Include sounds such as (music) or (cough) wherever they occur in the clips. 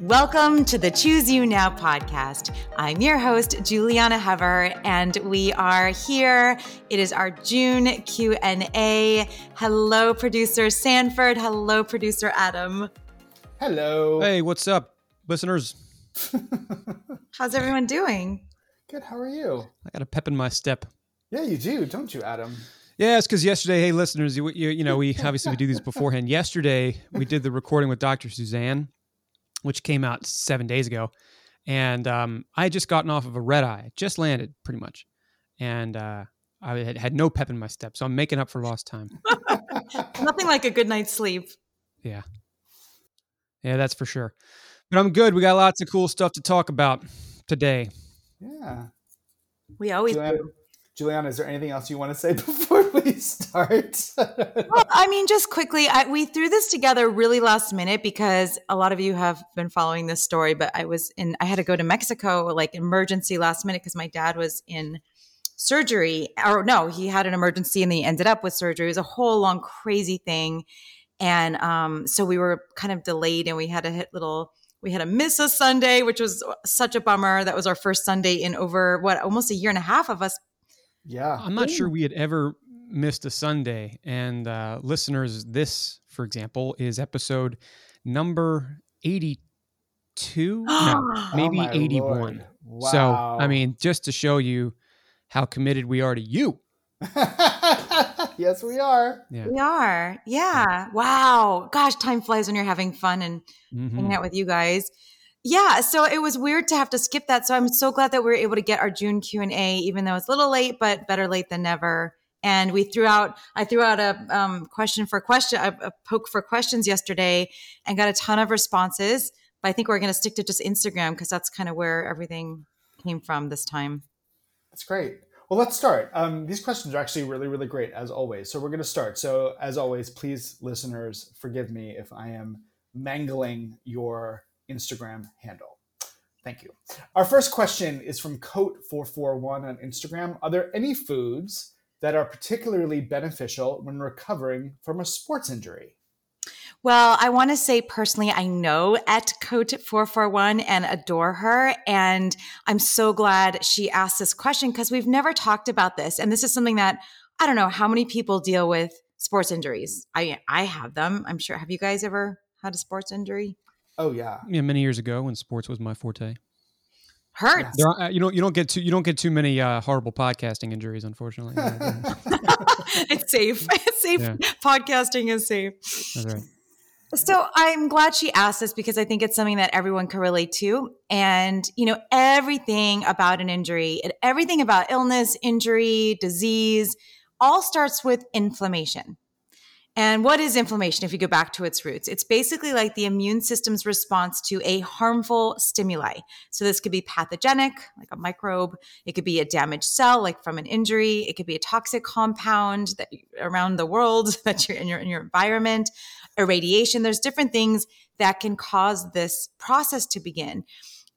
Welcome to the Choose You Now podcast. I'm your host Julieanna Hever and we are here. It is our June Q&A. Hello producer Sanford, hello producer Adam. Hello. Hey, what's up, listeners? (laughs) How's everyone doing? Good. How are you? I got a pep in my step. Yeah, you do, don't you, Adam? Yeah, it's because yesterday, hey, listeners, you, you, you know, we obviously we do these (laughs) beforehand. Yesterday, we did the recording with Dr. Suzanne, which came out seven days ago. And um, I had just gotten off of a red eye, just landed pretty much. And uh, I had, had no pep in my step. So I'm making up for lost time. (laughs) Nothing like a good night's sleep. Yeah. Yeah, that's for sure. But I'm good. We got lots of cool stuff to talk about today. Yeah. We always do. Julieanna, is there anything else you want to say (laughs) before we start? Well, I mean, just quickly, I, we threw this together really last minute because a lot of you have been following this story. But I was in, I had to go to Mexico like emergency last minute because my dad was in surgery, or no, he had an emergency and he ended up with surgery. It was a whole long crazy thing, and um, so we were kind of delayed, and we had to hit little. We had to miss a Sunday, which was such a bummer. That was our first Sunday in over what almost a year and a half of us yeah. I'm not sure we had ever missed a Sunday. And uh, listeners, this, for example, is episode number 82. (gasps) no, maybe Oh 81. Lord. So, I mean, just to show you how committed we are to you. (laughs) yes, we are. Yeah. We are. Yeah. Wow. Gosh, time flies when you're having fun and Mhm. hanging out with you guys. Yeah, so it was weird to have to skip that. So I'm so glad that we were able to get our June Q&A even though it's a little late, but better late than never. And we threw out I threw out a um, question for question a, a poke for questions yesterday and got a ton of responses. But I think we're going to stick to just Instagram because that's kind of where everything came from this time. That's great. Well, let's start. Um, these questions are actually really, really great, as always. So we're going to start. So, as always, please, listeners, forgive me if I am mangling your Instagram handle. Thank you. Our first question is from Coat441 on Instagram. Are there any foods that are particularly beneficial when recovering from a sports injury? Well, I want to say personally, I know at Coat 441 and adore her. And I'm so glad she asked this question because we've never talked about this. And this is something that I don't know how many people deal with sports injuries. I, I have them. I'm sure. Have you guys ever had a sports injury? Oh, yeah. Yeah, many years ago when sports was my forte. Hurts. There are, you know, you don't get too you don't get too many uh, horrible podcasting injuries, unfortunately. (laughs) (laughs) it's safe. (laughs) It's safe. Yeah. Podcasting is safe. That's right. So I'm glad she asked this because I think it's something that everyone can relate to. And, you know, everything about an injury, everything about illness, injury, disease, all starts with inflammation. And what is inflammation if you go back to its roots? It's basically like the immune system's response to a harmful stimuli. So this could be pathogenic, like a microbe. It could be a damaged cell, like from an injury. It could be a toxic compound that around the world (laughs) that you're in your in your environment, irradiation. There's different things that can cause this process to begin.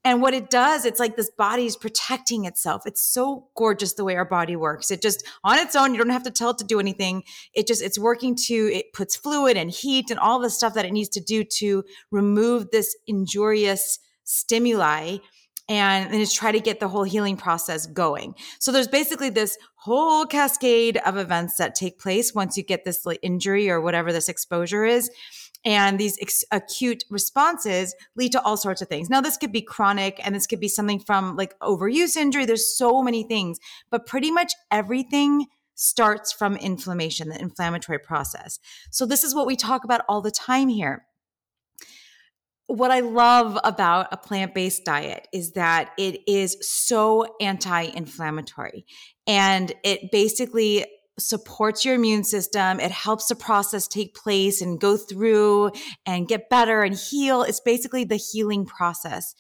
And what it does, it's like this body is protecting itself. It's so gorgeous the way our body works. It just on its own, you don't have to tell it to do anything. It just it's working to it puts fluid and heat and all the stuff that it needs to do to remove this injurious stimuli and, and just try to get the whole healing process going. So there's basically this whole cascade of events that take place once you get this injury or whatever this exposure is. And these ex- acute responses lead to all sorts of things. Now, this could be chronic and this could be something from like overuse injury. There's so many things, but pretty much everything starts from inflammation, the inflammatory process. So, this is what we talk about all the time here. What I love about a plant based diet is that it is so anti inflammatory and it basically supports your immune system. It helps the process take place and go through and get better and heal. It's basically the healing process.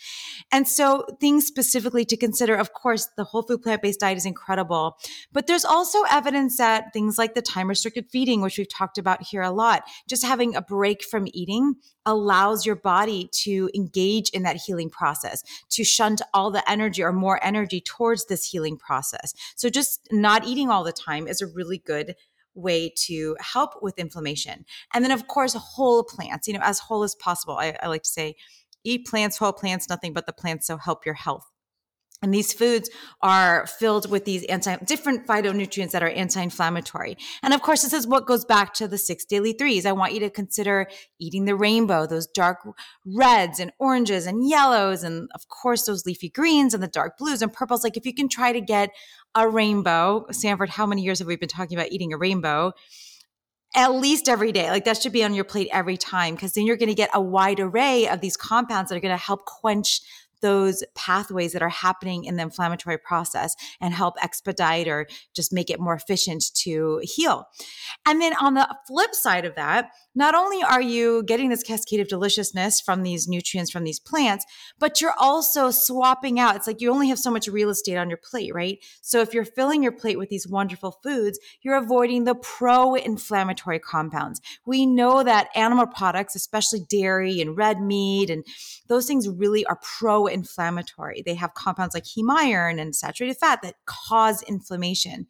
And so things specifically to consider, of course, the whole food plant-based diet is incredible, but there's also evidence that things like the time restricted feeding, which we've talked about here a lot, just having a break from eating allows your body to engage in that healing process, to shunt all the energy or more energy towards this healing process. So just not eating all the time is a really good way to help with inflammation. And then, of course, whole plants, you know, as whole as possible. I, I like to say, Eat plants, whole plants, nothing but the plants, so help your health. And these foods are filled with these anti, different phytonutrients that are anti-inflammatory. And of course, this is what goes back to the six daily threes. I want you to consider eating the rainbow, those dark reds and oranges and yellows, and of course, those leafy greens and the dark blues and purples. Like if you can try to get a rainbow, Sanford, how many years have we been talking about eating a rainbow? At least every day. Like that should be on your plate every time because then you're going to get a wide array of these compounds that are going to help quench those pathways that are happening in the inflammatory process and help expedite or just make it more efficient to heal. And then on the flip side of that, not only are you getting this cascade of deliciousness from these nutrients from these plants, but you're also swapping out. It's like you only have so much real estate on your plate, right? So if you're filling your plate with these wonderful foods, you're avoiding the pro inflammatory compounds. We know that animal products, especially dairy and red meat, and those things really are pro inflammatory. They have compounds like heme iron and saturated fat that cause inflammation.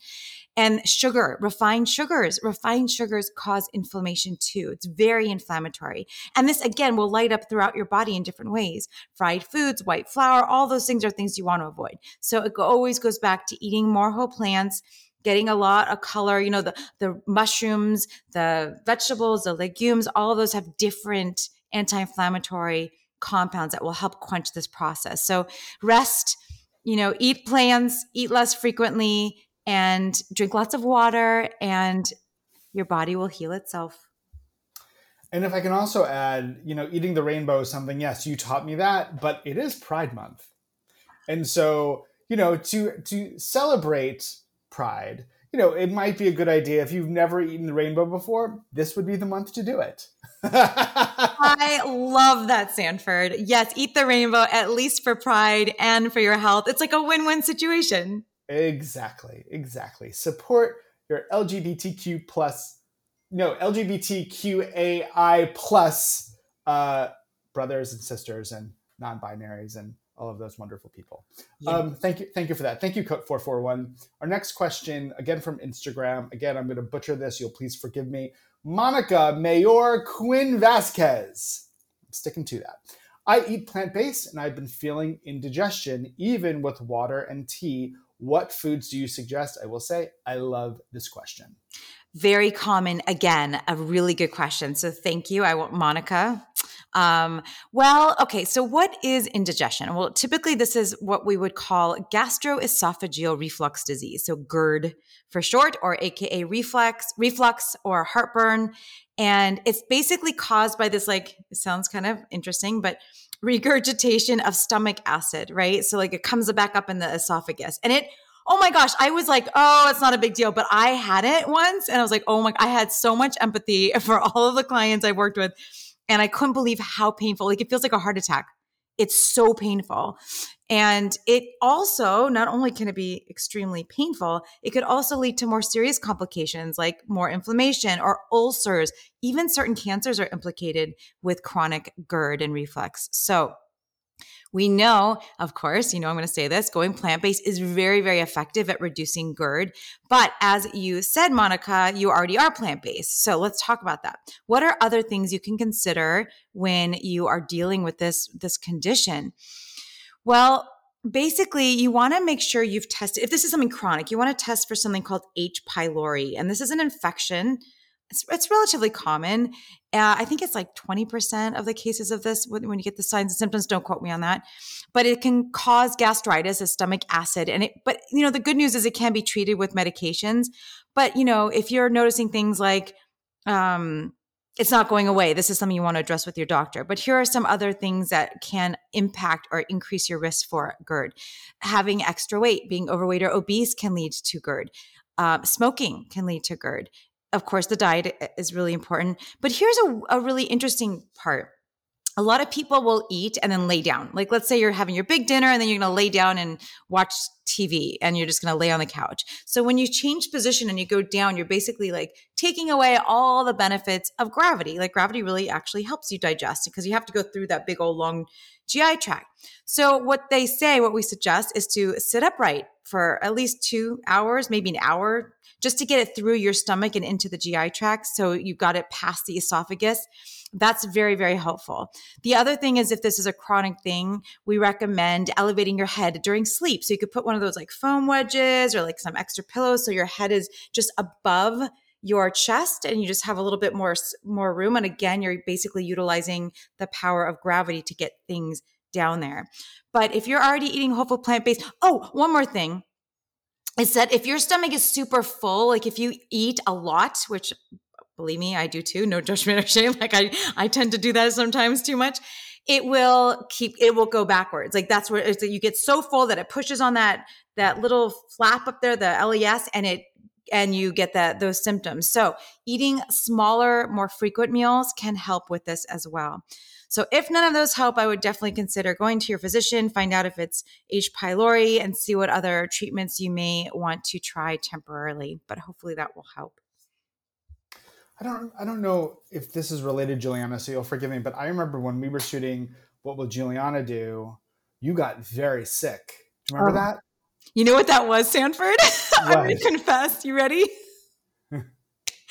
And sugar, refined sugars, refined sugars cause inflammation too. It's very inflammatory. And this again will light up throughout your body in different ways. Fried foods, white flour, all those things are things you want to avoid. So it always goes back to eating more whole plants, getting a lot of color you know the the mushrooms the vegetables the legumes all of those have different anti-inflammatory compounds that will help quench this process so rest you know eat plants eat less frequently and drink lots of water and your body will heal itself. And if I can also add, you know, eating the rainbow is something, yes, you taught me that, but it is Pride Month. And so, you know, to to celebrate Pride, you know, it might be a good idea if you've never eaten the rainbow before, this would be the month to do it. (laughs) I love that, Sanford. Yes, eat the rainbow at least for pride and for your health. It's like a win win situation. Exactly, exactly. Support your LGBTQ plus, no LGBTQAI plus uh, brothers and sisters and non-binaries and all of those wonderful people. Yeah. Um, thank you, thank you for that. Thank you, Coat four four one. Our next question, again from Instagram. Again, I'm going to butcher this. You'll please forgive me. Monica Mayor Quinn Vasquez. I'm sticking to that. I eat plant based and I've been feeling indigestion even with water and tea what foods do you suggest? I will say, I love this question. Very common. Again, a really good question. So thank you. I want Monica. Um, well, okay. So what is indigestion? Well, typically this is what we would call gastroesophageal reflux disease. So GERD for short, or AKA reflux, reflux or heartburn. And it's basically caused by this, like, it sounds kind of interesting, but regurgitation of stomach acid, right? So like it comes back up in the esophagus and it, oh my gosh, I was like, oh, it's not a big deal. But I had it once and I was like, oh my, I had so much empathy (laughs) for all of the clients I worked with. And I couldn't believe how painful, like it feels like a heart attack. It's so painful. And it also, not only can it be extremely painful, it could also lead to more serious complications like more inflammation or ulcers. Even certain cancers are implicated with chronic GERD and reflux. So, we know, of course, you know, I'm going to say this going plant based is very, very effective at reducing GERD. But as you said, Monica, you already are plant based. So let's talk about that. What are other things you can consider when you are dealing with this, this condition? Well, basically you want to make sure you've tested if this is something chronic you want to test for something called h pylori and this is an infection it's, it's relatively common. Uh, I think it's like 20% of the cases of this when, when, you get the signs and symptoms. Don't quote me on that, but it can cause gastritis, a stomach acid. And it, but you know, the good news is it can be treated with medications. But you know, if you're noticing things like, um, it's not going away. This is something you want to address with your doctor. But here are some other things that can impact or increase your risk for GERD. Having extra weight, being overweight or obese can lead to GERD. Uh, smoking can lead to GERD of course, the diet uh, is really important. But here's a, a really interesting part. A lot of people will eat and then lay down. Like, let's say you're having your big dinner and then you're going to lay down and watch TV and you're just going to lay on the couch. So when you change position and you go down, you're basically like taking away all the benefits of gravity. Like gravity really actually helps you digest because you have to go through that big old long GI tract. So what they say, what we suggest is to sit upright for at least two hours, maybe an hour, just to get it through your stomach and into the GI tract. So you've got it past the esophagus. That's very, very helpful. The other thing is if this is a chronic thing, we recommend elevating your head during sleep. So you could put one of those like foam wedges or like some extra pillows so your head is just above your chest and you just have a little bit more more room and again you're basically utilizing the power of gravity to get things down there. But if you're already eating whole food plant based, oh, one more thing is that if your stomach is super full, like if you eat a lot, which believe me, I do too, no judgment or shame. (laughs) Like I, I tend to do that sometimes too much. It will keep, it will go backwards. Like that's where you get so full that it pushes on that, that little flap up there, the LES, and it and you get that those symptoms. So, eating smaller, more frequent meals can help with this as well. So if none of those help, I would definitely consider going to your physician, find out if it's H. pylori, and see what other treatments you may want to try temporarily. But hopefully that will help. I don't I don't know if this is related, Julieanna, so you'll forgive me, but I remember when we were shooting What Will Julieanna Do, you got very sick. Do you remember oh. that? You know what that was, Sanford? (laughs) I'm to confess. You ready?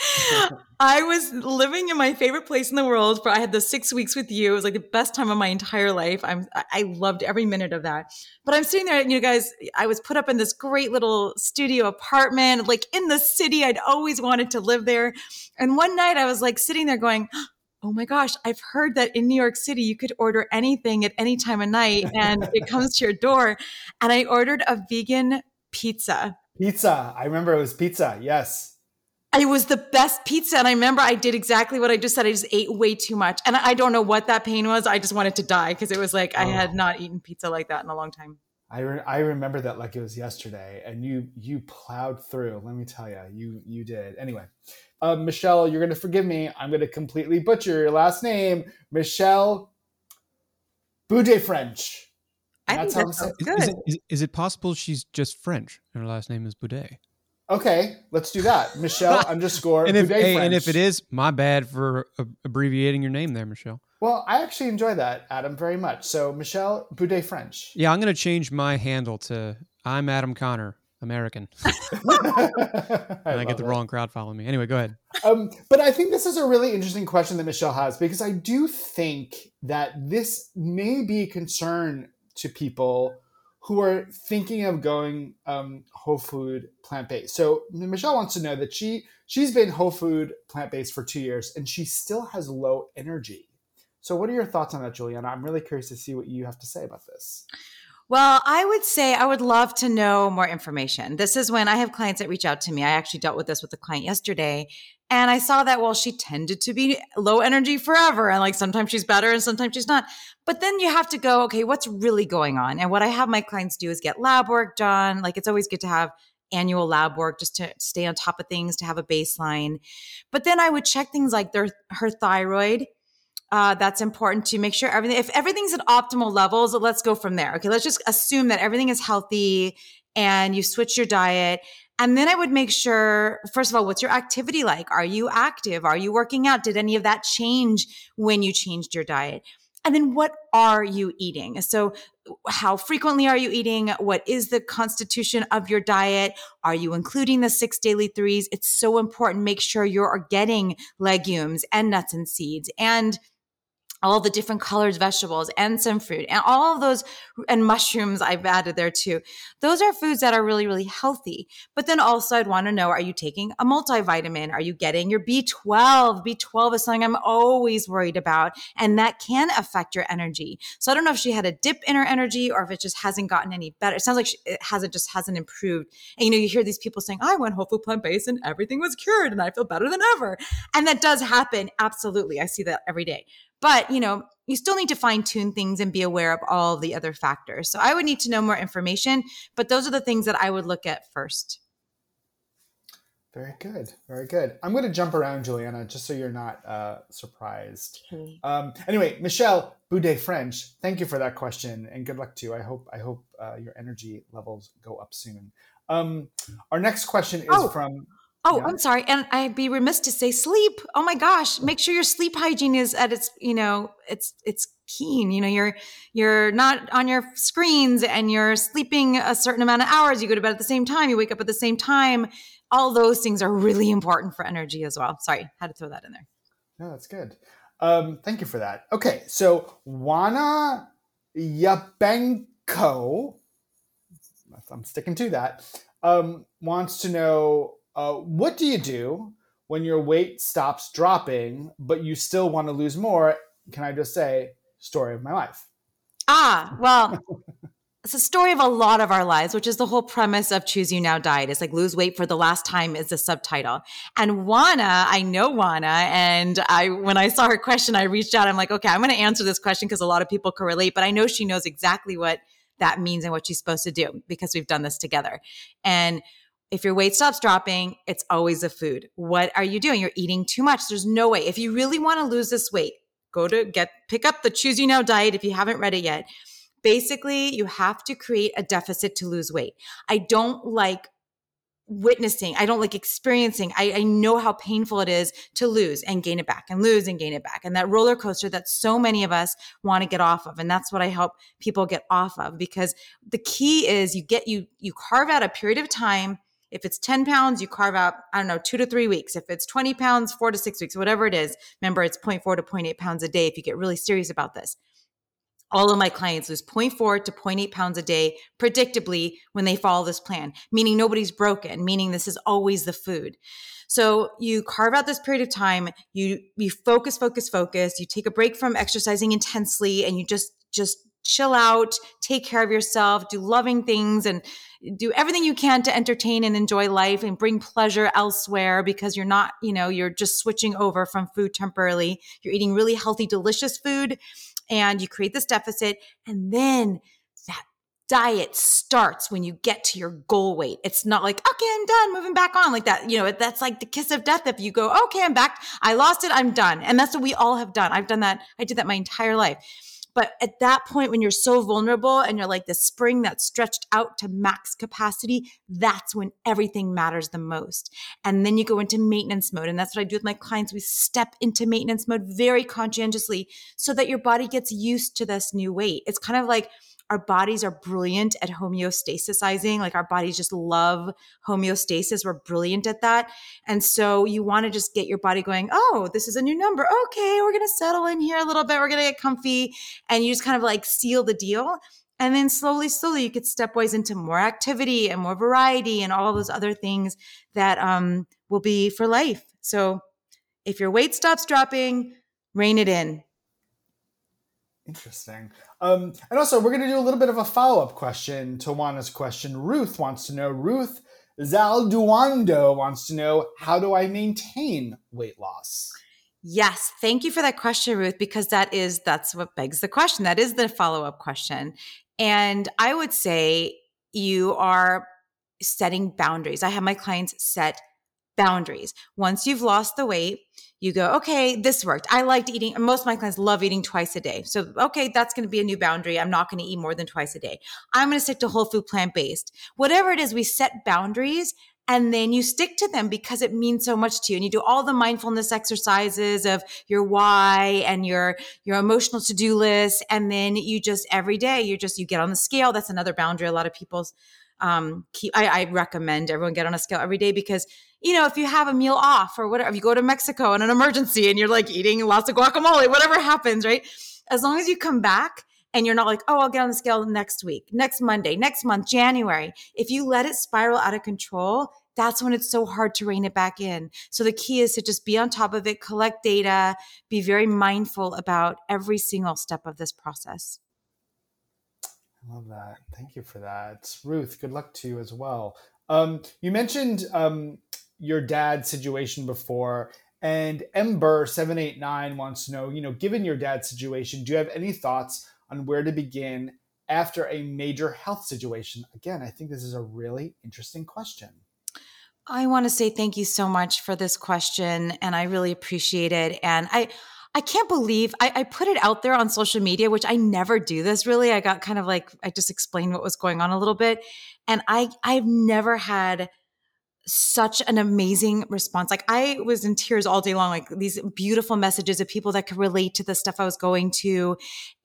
(laughs) I was living in my favorite place in the world. For I had the six weeks with you. It was like the best time of my entire life. I'm I loved every minute of that. But I'm sitting there, and you guys. I was put up in this great little studio apartment, like in the city. I'd always wanted to live there. And one night, I was like sitting there, going, (gasps) "Oh my gosh, I've heard that in New York City you could order anything at any time of night, and it (laughs) comes to your door." And I ordered a vegan pizza. Pizza. I remember it was pizza. Yes. It was the best pizza. And I remember I did exactly what I just said. I just ate way too much. And I don't know what that pain was. I just wanted to die because it was like oh. I had not eaten pizza like that in a long time. I, re- I remember that like it was yesterday and you you plowed through let me tell you you you did anyway uh, michelle you're gonna forgive me i'm gonna completely butcher your last name michelle boudet french I that's think that's good. Is it, is, is it possible she's just french and her last name is boudet Okay, let's do that. Michelle (laughs) underscore. and if hey, and if it is, my bad for abbreviating your name there, Michelle. Well, I actually enjoy that, Adam, very much. So Michelle Boudet French. Yeah, I'm going to change my handle to I'm Adam Connor, American. I (laughs) (laughs) and I get the it. wrong crowd following me. Anyway, go ahead. Um, but I think this is a really interesting question that Michelle has because I do think that this may be a concern to people who are thinking of going um, whole food plant based. So Michelle wants to know that she she's been whole food plant based for two years and she still has low energy. So what are your thoughts on that, Julieanna? I'm really curious to see what you have to say about this. Well, I would say I would love to know more information. This is when I have clients that reach out to me. I actually dealt with this with a client yesterday. And I saw that, well, she tended to be low energy forever. And like sometimes she's better and sometimes she's not. But then you have to go, okay, what's really going on? And what I have my clients do is get lab work done. Like it's always good to have annual lab work just to stay on top of things, to have a baseline. But then I would check things like their her thyroid uh, that's important to make sure everything if everything's at optimal levels let's go from there okay let's just assume that everything is healthy and you switch your diet and then i would make sure first of all what's your activity like? Are you active? Are you working out? Did any of that change when you changed your diet? And then what are you eating? So how frequently are you eating? What is the constitution of your diet? Are you including the six daily threes? It's so important. Make sure you're getting legumes and nuts and seeds and all the different colored vegetables and some fruit and all of those and mushrooms I've added there too. Those are foods that are really, really healthy. But then also I'd want to know, are you taking a multivitamin? Are you getting your B12? B12 is something I'm always worried about and that can affect your energy. So I don't know if she had a dip in her energy or if it just hasn't gotten any better. It sounds like she, it hasn't just hasn't improved. And you know, you hear these people saying, I went whole food plant based and everything was cured and I feel better than ever. And that does happen. Absolutely. I see that every day. But, you know, you still need to fine tune things and be aware of all the other factors. So I would need to know more information, but those are the things that I would look at first. Very good. Very good. I'm going to jump around, Julieanna, just so you're not uh, surprised. Okay. Um, anyway, Michelle Boudet French, thank you for that question, and good luck to you. I hope I hope uh, your energy levels go up soon. Um, our next question is Oh. from. Oh, Yeah. I'm sorry. And I'd be remiss to say sleep. Oh my gosh. Make sure your sleep hygiene is at its, you know, it's it's keen. You know, you're you're not on your screens and you're sleeping a certain amount of hours. You go to bed at the same time, you wake up at the same time. All those things are really important for energy as well. Sorry, had to throw that in there. No, that's good. Um, thank you for that. Okay, so Wana Yabenko, I'm sticking to that, um, wants to know uh, what do you do when your weight stops dropping, but you still want to lose more? Can I just say, story of my life? Ah, well, (laughs) it's a story of a lot of our lives, which is the whole premise of Choose You Now Diet. It's like lose weight for the last time is the subtitle. And Juana, I know Juana, and I when I saw her question, I reached out. I'm like, okay, I'm going to answer this question because a lot of people can relate, but I know she knows exactly what that means and what she's supposed to do because we've done this together. And if your weight stops dropping, it's always the food. What are you doing? You're eating too much. There's no way. If you really want to lose this weight, go to get pick up the Choose You Now diet if you haven't read it yet. Basically, you have to create a deficit to lose weight. I don't like witnessing, I don't like experiencing. I, I know how painful it is to lose and gain it back and lose and gain it back. And that roller coaster that so many of us want to get off of. And that's what I help people get off of because the key is you get you you carve out a period of time if it's 10 pounds, you carve out, I don't know, two to three weeks. If it's 20 pounds, four to six weeks, whatever it is. Remember, it's 0.4 to 0.8 pounds a day if you get really serious about this. All of my clients lose 0.4 to 0.8 pounds a day predictably when they follow this plan, meaning nobody's broken, meaning this is always the food. So you carve out this period of time, you you focus, focus, focus, you take a break from exercising intensely and you just just chill out, take care of yourself, do loving things and do everything you can to entertain and enjoy life and bring pleasure elsewhere because you're not, you know, you're just switching over from food temporarily. You're eating really healthy, delicious food and you create this deficit. And then that diet starts when you get to your goal weight. It's not like, okay, I'm done, moving back on like that. You know, that's like the kiss of death. If you go, okay, I'm back, I lost it, I'm done. And that's what we all have done. I've done that. I did that my entire life. But at that point, when you're so vulnerable and you're like the spring that's stretched out to max capacity, that's when everything matters the most. And then you go into maintenance mode. And that's what I do with my clients. We step into maintenance mode very conscientiously so that your body gets used to this new weight. It's kind of like, our bodies are brilliant at homeostasisizing. Like our bodies just love homeostasis. We're brilliant at that. And so you want to just get your body going, oh, this is a new number. Okay, we're going to settle in here a little bit. We're going to get comfy. And you just kind of like seal the deal. And then slowly, slowly, you could stepwise into more activity and more variety and all those other things that um, will be for life. So if your weight stops dropping, rein it in. Interesting. Um, and also, we're going to do a little bit of a follow up question to Juana's question. Ruth wants to know. Ruth Zalduando wants to know how do I maintain weight loss? Yes, thank you for that question, Ruth, because that is that's what begs the question. That is the follow-up question. And I would say you are setting boundaries. I have my clients set boundaries. Once you've lost the weight, you go, okay, this worked. I liked eating. Most of my clients love eating twice a day. So, okay, that's going to be a new boundary. I'm not going to eat more than twice a day. I'm going to stick to whole food plant based. Whatever it is, we set boundaries and then you stick to them because it means so much to you and you do all the mindfulness exercises of your why and your your emotional to-do list and then you just every day you just you get on the scale that's another boundary a lot of people's um keep I, I recommend everyone get on a scale every day because you know if you have a meal off or whatever if you go to mexico in an emergency and you're like eating lots of guacamole whatever happens right as long as you come back and you're not like, oh, I'll get on the scale next week, next Monday, next month, January. If you let it spiral out of control, that's when it's so hard to rein it back in. So the key is to just be on top of it, collect data, be very mindful about every single step of this process. I love that. Thank you for that. Ruth, good luck to you as well. Um, you mentioned um, your dad's situation before, and Ember789 wants to know, you know, given your dad's situation, do you have any thoughts on where to begin after a major health situation? Again, I think this is a really interesting question. I want to say thank you so much for this question, and I really appreciate it. And I, I can't believe I, I, put it out there on social media, which I never do this really. I got kind of like I just explained what was going on a little bit, and I I've never had such an amazing response. Like I was in tears all day long, like these beautiful messages of people that could relate to the stuff I was going to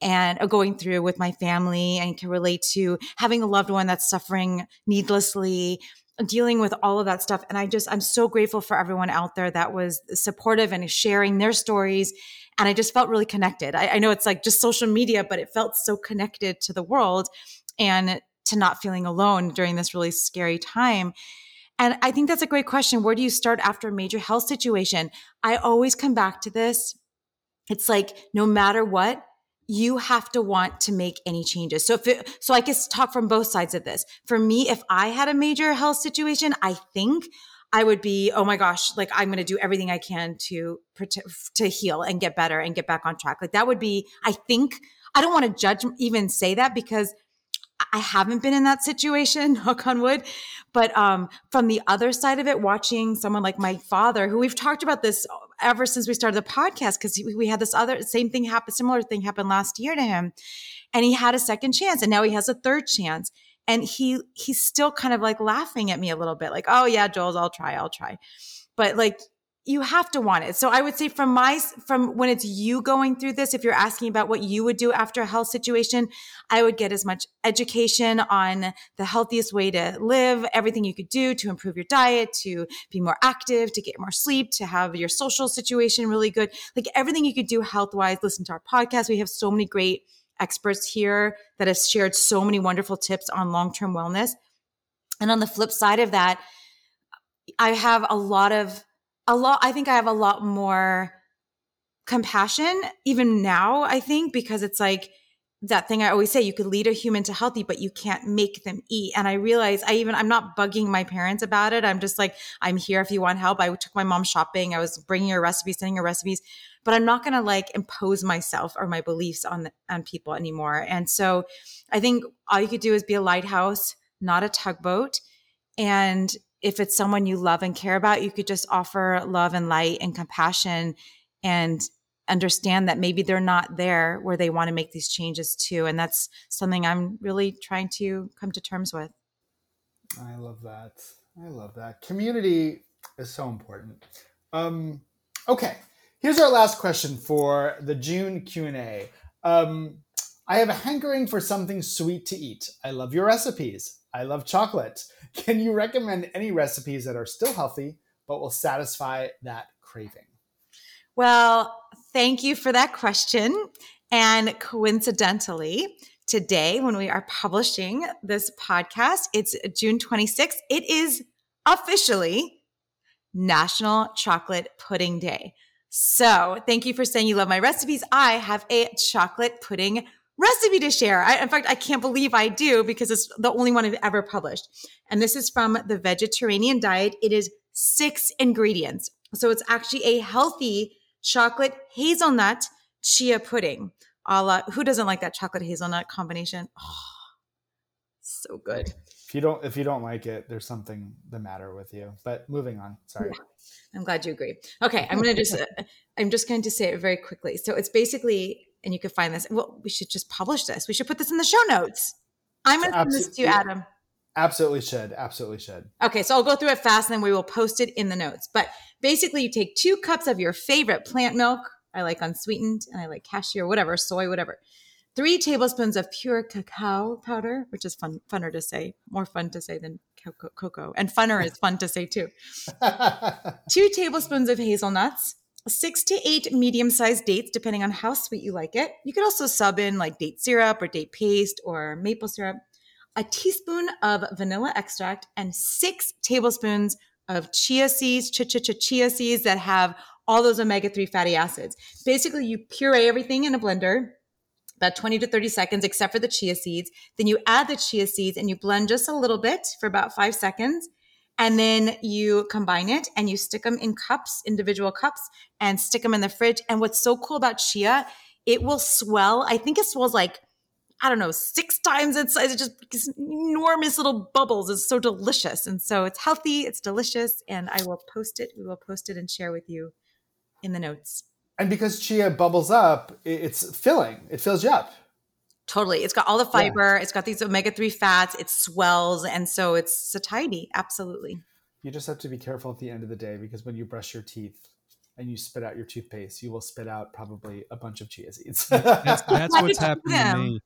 and uh, going through with my family and can relate to having a loved one that's suffering needlessly dealing with all of that stuff. And I just, I'm so grateful for everyone out there that was supportive and sharing their stories. And I just felt really connected. I, I know it's like just social media, but it felt so connected to the world and to not feeling alone during this really scary time. And I think that's a great question. Where do you start after a major health situation? I always come back to this. It's like no matter what, you have to want to make any changes. So if it, so I guess talk from both sides of this. For me, if I had a major health situation, I think I would be, oh my gosh, like I'm going to do everything I can to to heal and get better and get back on track. Like that would be, I think, I don't want to judge, even say that because I haven't been in that situation, (laughs) knock on wood. But um, from the other side of it, watching someone like my father, who we've talked about this ever since we started the podcast, because we had this other same thing happen, similar thing happened last year to him, and he had a second chance, and now he has a third chance, and he he's still kind of like laughing at me a little bit, like, "Oh yeah, Joel's, I'll try, I'll try," but like you have to want it. So I would say from my from when it's you going through this, if you're asking about what you would do after a health situation, I would get as much education on the healthiest way to live, everything you could do to improve your diet, to be more active, to get more sleep, to have your social situation really good. Like everything you could do health-wise, listen to our podcast. We have so many great experts here that have shared so many wonderful tips on long-term wellness. And on the flip side of that, I have a lot of a lot i think i have a lot more compassion even now i think because it's like that thing i always say you could lead a human to healthy but you can't make them eat. And i realize i even i'm not bugging my parents about it. I'm just like i'm here if you want help. I took my mom shopping. I was bringing her recipes sending her recipes. But i'm not going to like impose myself or my beliefs on on people anymore. And so i think all you could do is be a lighthouse not a tugboat. And if it's someone you love and care about, you could just offer love and light and compassion and understand that maybe they're not there where they want to make these changes too. And that's something I'm really trying to come to terms with. I love that. I love that. Community is so important. Um, okay, here's our last question for the June Q&A. Um, I have a hankering for something sweet to eat. I love your recipes. I love chocolate. (laughs) Can you recommend any recipes that are still healthy but will satisfy that craving? Well, thank you for that question. And coincidentally, today, when we are publishing this podcast, it's June 26th. It is officially National Chocolate Pudding Day. So, thank you for saying you love my recipes. I have a chocolate pudding recipe to share. I, in fact, I can't believe I do because it's the only one I've ever published. And this is from the Vegiterranean Diet. It is six ingredients. So it's actually a healthy chocolate hazelnut chia pudding. A la, who doesn't like that chocolate hazelnut combination? Oh, so good. If you don't, if you don't like it, there's something the matter with you. But moving on. Sorry. Yeah. I'm glad you agree. Okay, I'm gonna just, (laughs) uh, I'm just going to say it very quickly. So it's basically and you can find this. Well, we should just publish this. We should put this in the show notes. I'm going to send this to you, Adam. Absolutely should. Absolutely should. Okay, so I'll go through it fast and then we will post it in the notes. But basically, you take two cups of your favorite plant milk. I like unsweetened and I like cashew, or whatever, soy, whatever. Three tablespoons of pure cacao powder, which is fun, funner to say, more fun to say than cocoa. And funner is fun to say too. (laughs) Two tablespoons of hazelnuts, six to eight medium sized dates, depending on how sweet you like it. You could also sub in like date syrup or date paste or maple syrup, a teaspoon of vanilla extract, and six tablespoons of chia seeds, ch ch ch chia seeds that have all those omega 3 fatty acids. Basically, you puree everything in a blender. About 20 to 30 seconds, except for the chia seeds. Then you add the chia seeds and you blend just a little bit for about five seconds and then you combine it and you stick them in cups, individual cups, and stick them in the fridge. And what's so cool about chia, it will swell. I think it swells like I don't know, six times its size. It's just enormous little bubbles. It's so delicious. And so it's healthy, it's delicious. And I will post it. We will post it and share with you in the notes. And because chia bubbles up, it's filling, it fills you up. Totally. It's got all the fiber, yeah. it's got these omega 3 fats, it swells. And so it's satiety. Absolutely. You just have to be careful at the end of the day because when you brush your teeth, and you spit out your toothpaste, you will spit out probably a bunch of chia seeds. that's, (laughs) that's what's happening to me.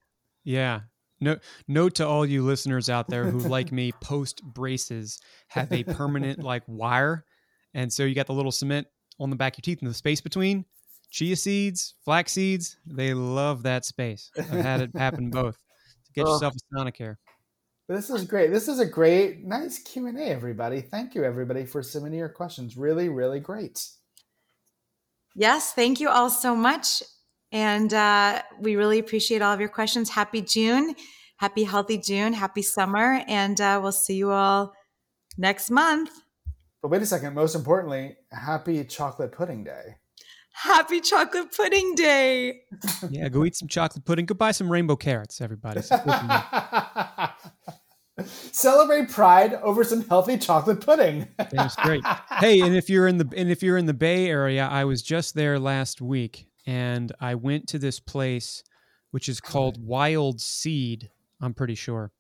Yeah. No, note to all you listeners out there who, like me, post braces have a permanent like wire, and so you got the little cement on the back of your teeth and the space between. Chia seeds, flax seeds, they love that space. I've had it happen (laughs) both. Get oh. yourself a Sonicare. This is great. This is a great, nice Q and A, everybody. Thank you, everybody, for submitting your questions. Really, really great. Yes, thank you all so much. And uh, we really appreciate all of your questions. Happy June. Happy healthy June. Happy summer. And uh, we'll see you all next month. But wait a second. Most importantly, happy chocolate pudding day. Happy chocolate pudding day. yeah, go eat some chocolate pudding. Go buy some rainbow carrots, everybody. (laughs) Celebrate pride over some healthy chocolate pudding. That's great. Hey, and if you're in the and if you're in the Bay Area, I was just there last week, and I went to this place which is called Wildseed. I'm pretty sure,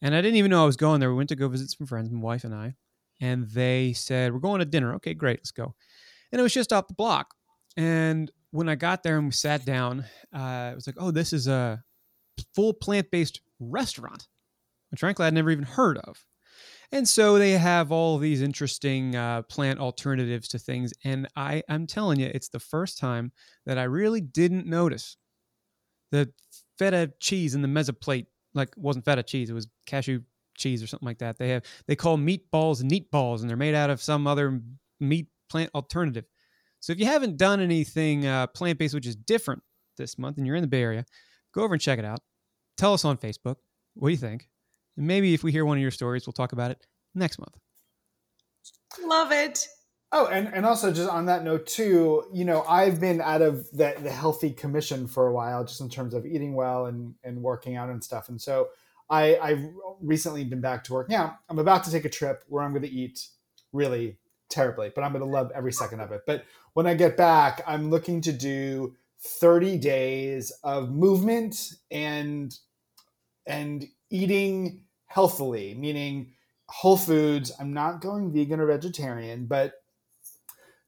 and I didn't even know I was going there. We went to go visit some friends, my wife and I, and they said we're going to dinner. Okay, great, let's go. And it was just off the block. And when I got there and we sat down, uh, it was like, oh, this is a full plant based restaurant which frankly I'd never even heard of. And so they have all these interesting uh, plant alternatives to things. And I, I'm telling you, it's the first time that I really didn't notice the feta cheese in the mezza plate. Like, wasn't feta cheese; it was cashew cheese or something like that. They have they call meatballs neat balls, and they're made out of some other meat plant alternative. So if you haven't done anything uh, plant based, which is different this month, and you're in the Bay Area, go over and check it out. Tell us on Facebook what do you think. And maybe if we hear one of your stories, we'll talk about it next month. Love it. Oh, and, and also just on that note too, you know, I've been out of the, the healthy commission for a while, just in terms of eating well and, and working out and stuff. And so I, I've recently been back to working out. I'm about to take a trip where I'm going to eat really terribly, but I'm going to love every second of it. But when I get back, I'm looking to do 30 days of movement and and eating healthily, meaning whole foods. I'm not going vegan or vegetarian, but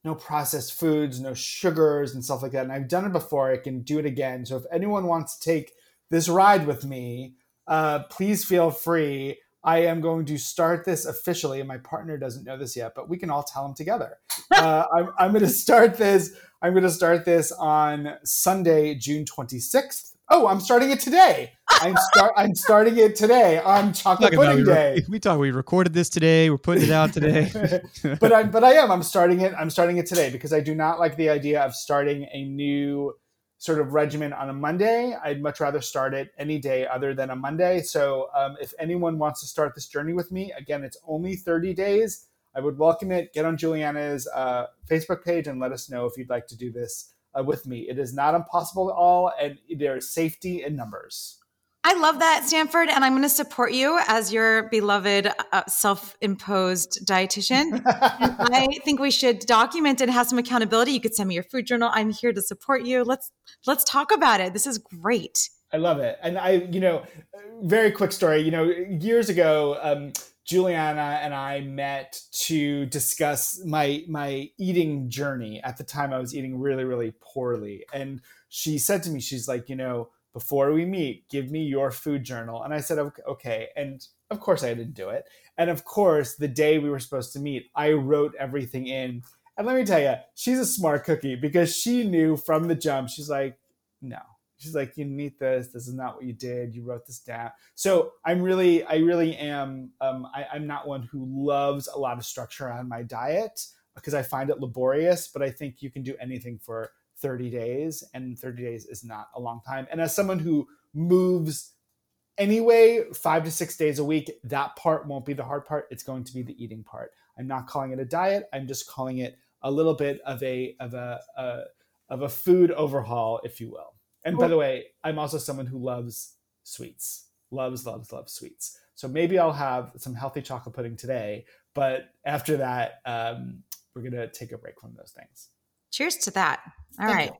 no processed foods, no sugars and stuff like that. And I've done it before. I can do it again. So if anyone wants to take this ride with me, uh, please feel free. I am going to start this officially, and my partner doesn't know this yet, but we can all tell him together. (laughs) Uh, I'm, I'm going to start this. I'm going to start this on Sunday, June 26th oh, I'm starting it today. I'm start (laughs) I'm starting it today on chocolate pudding we day. Re- we talk. We recorded this today. We're putting it out today. (laughs) but I but I am. I'm starting it. I'm starting it today because I do not like the idea of starting a new sort of regimen on a Monday. I'd much rather start it any day other than a Monday. So um, if anyone wants to start this journey with me, again, it's only 30 days. I would welcome it. Get on Julieanna's uh, Facebook page and let us know if you'd like to do this uh, with me. It is not impossible at all, and there is safety in numbers. I love that, Sanford, and I'm going to support you as your beloved uh, self-imposed dietitian. (laughs) I think we should document and have some accountability. You could send me your food journal. I'm here to support you. Let's let's talk about it. This is great. I love it, and I, you know, very quick story. You know, years ago, um, Julieanna and I met to discuss my my eating journey. At the time, I was eating really, really poorly, and she said to me, "She's like, you know, before we meet, give me your food journal." And I said, "Okay." And of course, I didn't do it. And of course, the day we were supposed to meet, I wrote everything in. And let me tell you, she's a smart cookie because she knew from the jump. She's like, "No, she's like you need this this is not what you did you wrote this down so i'm really i really am um, I, i'm not one who loves a lot of structure on my diet because i find it laborious but i think you can do anything for 30 days and 30 days is not a long time and as someone who moves anyway five to six days a week that part won't be the hard part it's going to be the eating part i'm not calling it a diet i'm just calling it a little bit of a of a, a of a food overhaul if you will and by the way, I'm also someone who loves sweets. Loves, loves, loves sweets. So maybe I'll have some healthy chocolate pudding today, but after that, um, we're gonna take a break from those things. Cheers to that. All Thank right. you.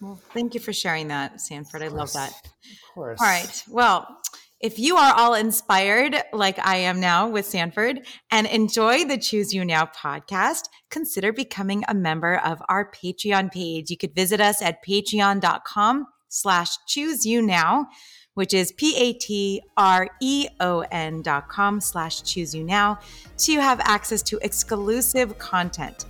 Well, thank you for sharing that, Sanford. I love that. Of course. All right. Well, if you are all inspired like I am now with Sanford and enjoy the Choose You Now podcast, consider becoming a member of our Patreon page. You could visit us at patreon.com slash choose you now, which is P-A-T-R-E-O-N dot com slash choose you now to have access to exclusive content.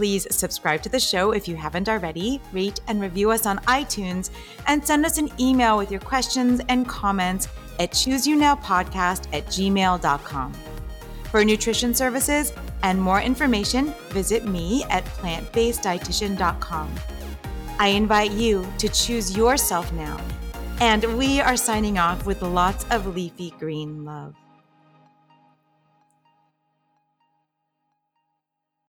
Please subscribe to the show if you haven't already, rate and review us on iTunes, and send us an email with your questions and comments at chooseyounowpodcast at gmail.com. For nutrition services and more information, visit me at plantbaseddietitian.com. I invite you to choose yourself now. And we are signing off with lots of leafy green love.